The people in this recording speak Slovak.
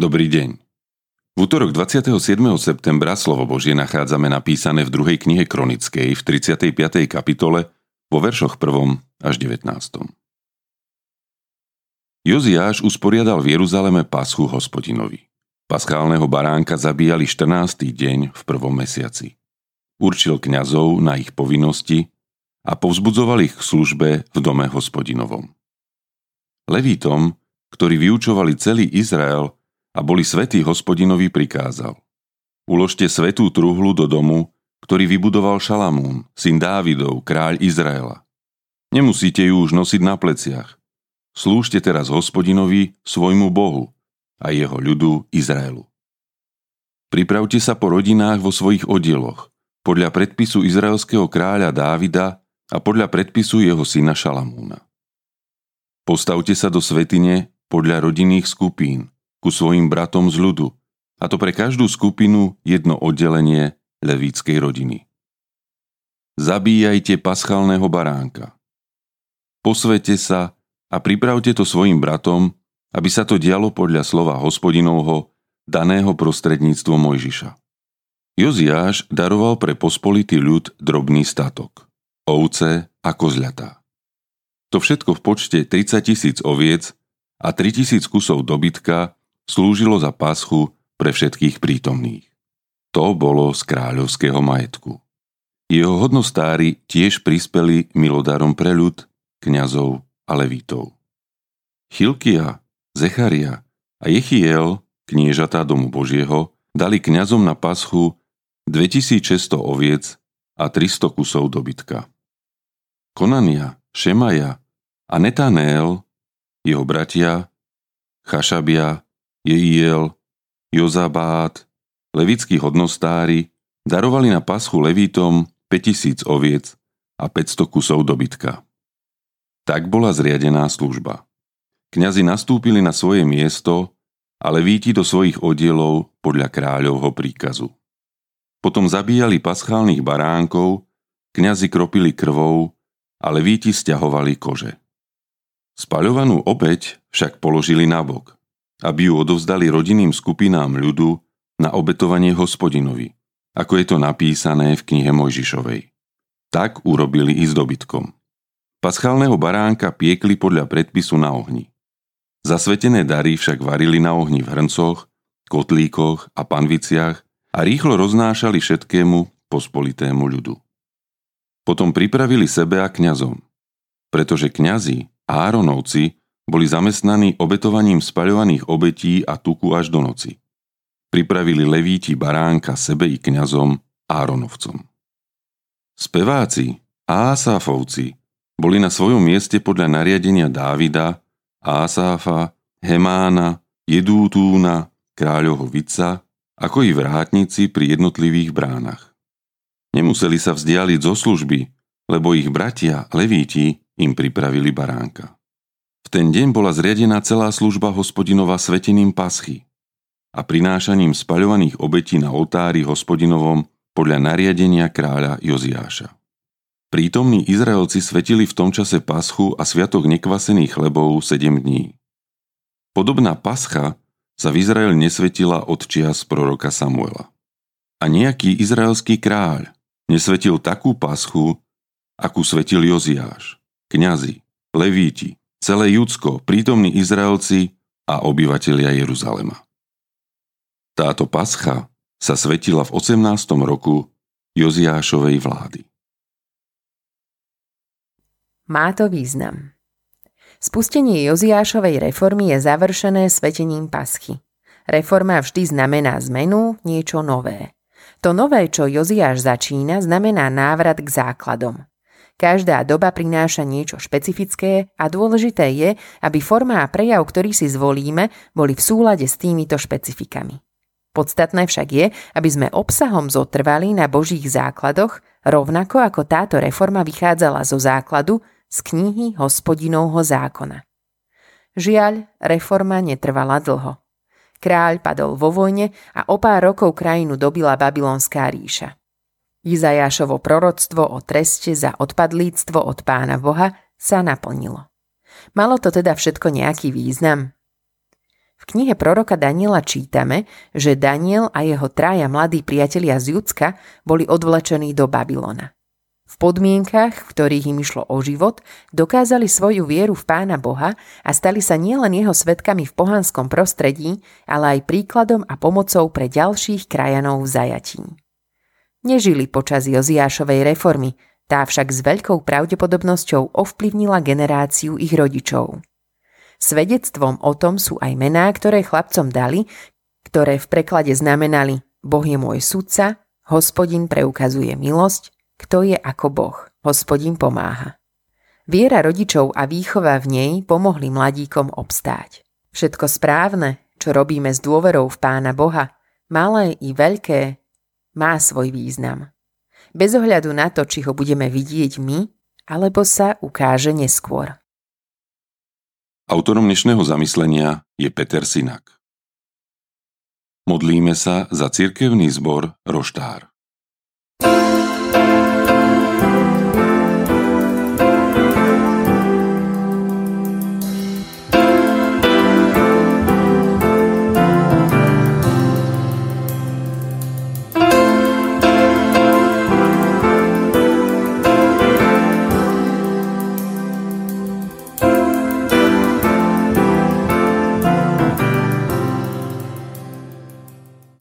Dobrý deň. V útorok 27. septembra slovo Božie nachádzame napísané v druhej knihe Kronickej v 35. kapitole vo veršoch 1. až 19. Joziáš usporiadal v Jeruzaleme paschu hospodinovi. Paschálneho baránka zabíjali 14. deň v prvom mesiaci. Určil kňazov na ich povinnosti a povzbudzoval ich k službe v dome hospodinovom. Levítom, ktorí vyučovali celý Izrael, a boli svetý hospodinovi prikázal. Uložte svetú truhlu do domu, ktorý vybudoval Šalamún, syn Dávidov, kráľ Izraela. Nemusíte ju už nosiť na pleciach. Slúžte teraz hospodinovi, svojmu Bohu a jeho ľudu Izraelu. Pripravte sa po rodinách vo svojich oddieloch, podľa predpisu izraelského kráľa Dávida a podľa predpisu jeho syna Šalamúna. Postavte sa do svetine podľa rodinných skupín, ku svojim bratom z ľudu, a to pre každú skupinu jedno oddelenie levíckej rodiny. Zabíjajte paschálneho baránka. Posvete sa a pripravte to svojim bratom, aby sa to dialo podľa slova hospodinovho, daného prostredníctvom Mojžiša. Joziáš daroval pre pospolitý ľud drobný statok, ovce a kozľatá. To všetko v počte 30 tisíc oviec a 3 tisíc kusov dobytka slúžilo za paschu pre všetkých prítomných. To bolo z kráľovského majetku. Jeho hodnostári tiež prispeli milodarom pre ľud, kňazov a levítov. Chilkia, Zecharia a Jechiel, kniežatá domu Božieho, dali kňazom na paschu 2600 oviec a 300 kusov dobytka. Konania, Šemaja a Netanél, jeho bratia, Chašabia Jeiel, Jozabát, levickí hodnostári darovali na paschu levítom 5000 oviec a 500 kusov dobytka. Tak bola zriadená služba. Kňazi nastúpili na svoje miesto a levíti do svojich oddielov podľa kráľovho príkazu. Potom zabíjali paschálnych baránkov, kňazi kropili krvou a levíti stiahovali kože. Spaľovanú obeď však položili nabok aby ju odovzdali rodinným skupinám ľudu na obetovanie hospodinovi, ako je to napísané v knihe Mojžišovej. Tak urobili i s dobytkom. Paschálneho baránka piekli podľa predpisu na ohni. Zasvetené dary však varili na ohni v hrncoch, kotlíkoch a panviciach a rýchlo roznášali všetkému pospolitému ľudu. Potom pripravili sebe a kňazom, pretože kňazi, Áronovci, boli zamestnaní obetovaním spaľovaných obetí a tuku až do noci. Pripravili levíti baránka sebe i kňazom Áronovcom. Speváci a Asáfovci boli na svojom mieste podľa nariadenia Dávida, Asáfa, Hemána, Jedútúna, kráľovho Vica, ako i vrátnici pri jednotlivých bránach. Nemuseli sa vzdialiť zo služby, lebo ich bratia, levíti, im pripravili baránka ten deň bola zriadená celá služba hospodinova svetením paschy a prinášaním spaľovaných obetí na oltári hospodinovom podľa nariadenia kráľa Joziáša. Prítomní Izraelci svetili v tom čase paschu a sviatok nekvasených chlebov 7 dní. Podobná pascha sa v Izraeli nesvetila od čias proroka Samuela. A nejaký izraelský kráľ nesvetil takú paschu, akú svetil Joziáš, kňazi, levíti, celé Judsko, prítomní Izraelci a obyvatelia Jeruzalema. Táto pascha sa svetila v 18. roku Joziášovej vlády. Má to význam. Spustenie Joziášovej reformy je završené svetením paschy. Reforma vždy znamená zmenu, niečo nové. To nové, čo Joziáš začína, znamená návrat k základom. Každá doba prináša niečo špecifické a dôležité je, aby forma a prejav, ktorý si zvolíme, boli v súlade s týmito špecifikami. Podstatné však je, aby sme obsahom zotrvali na Božích základoch, rovnako ako táto reforma vychádzala zo základu z knihy hospodinovho zákona. Žiaľ, reforma netrvala dlho. Kráľ padol vo vojne a o pár rokov krajinu dobila babylonská ríša. Izajášovo proroctvo o treste za odpadlíctvo od pána Boha sa naplnilo. Malo to teda všetko nejaký význam? V knihe proroka Daniela čítame, že Daniel a jeho traja mladí priatelia z Judska boli odvlečení do Babylona. V podmienkach, v ktorých im išlo o život, dokázali svoju vieru v Pána Boha a stali sa nielen jeho svetkami v pohanskom prostredí, ale aj príkladom a pomocou pre ďalších krajanov v zajatí. Nežili počas Joziášovej reformy, tá však s veľkou pravdepodobnosťou ovplyvnila generáciu ich rodičov. Svedectvom o tom sú aj mená, ktoré chlapcom dali, ktoré v preklade znamenali Boh je môj sudca, hospodin preukazuje milosť, kto je ako Boh, hospodin pomáha. Viera rodičov a výchova v nej pomohli mladíkom obstáť. Všetko správne, čo robíme s dôverou v Pána Boha, malé i veľké, má svoj význam. Bez ohľadu na to, či ho budeme vidieť my, alebo sa ukáže neskôr. Autorom dnešného zamyslenia je Peter Sinak. Modlíme sa za cirkevný zbor Roštár.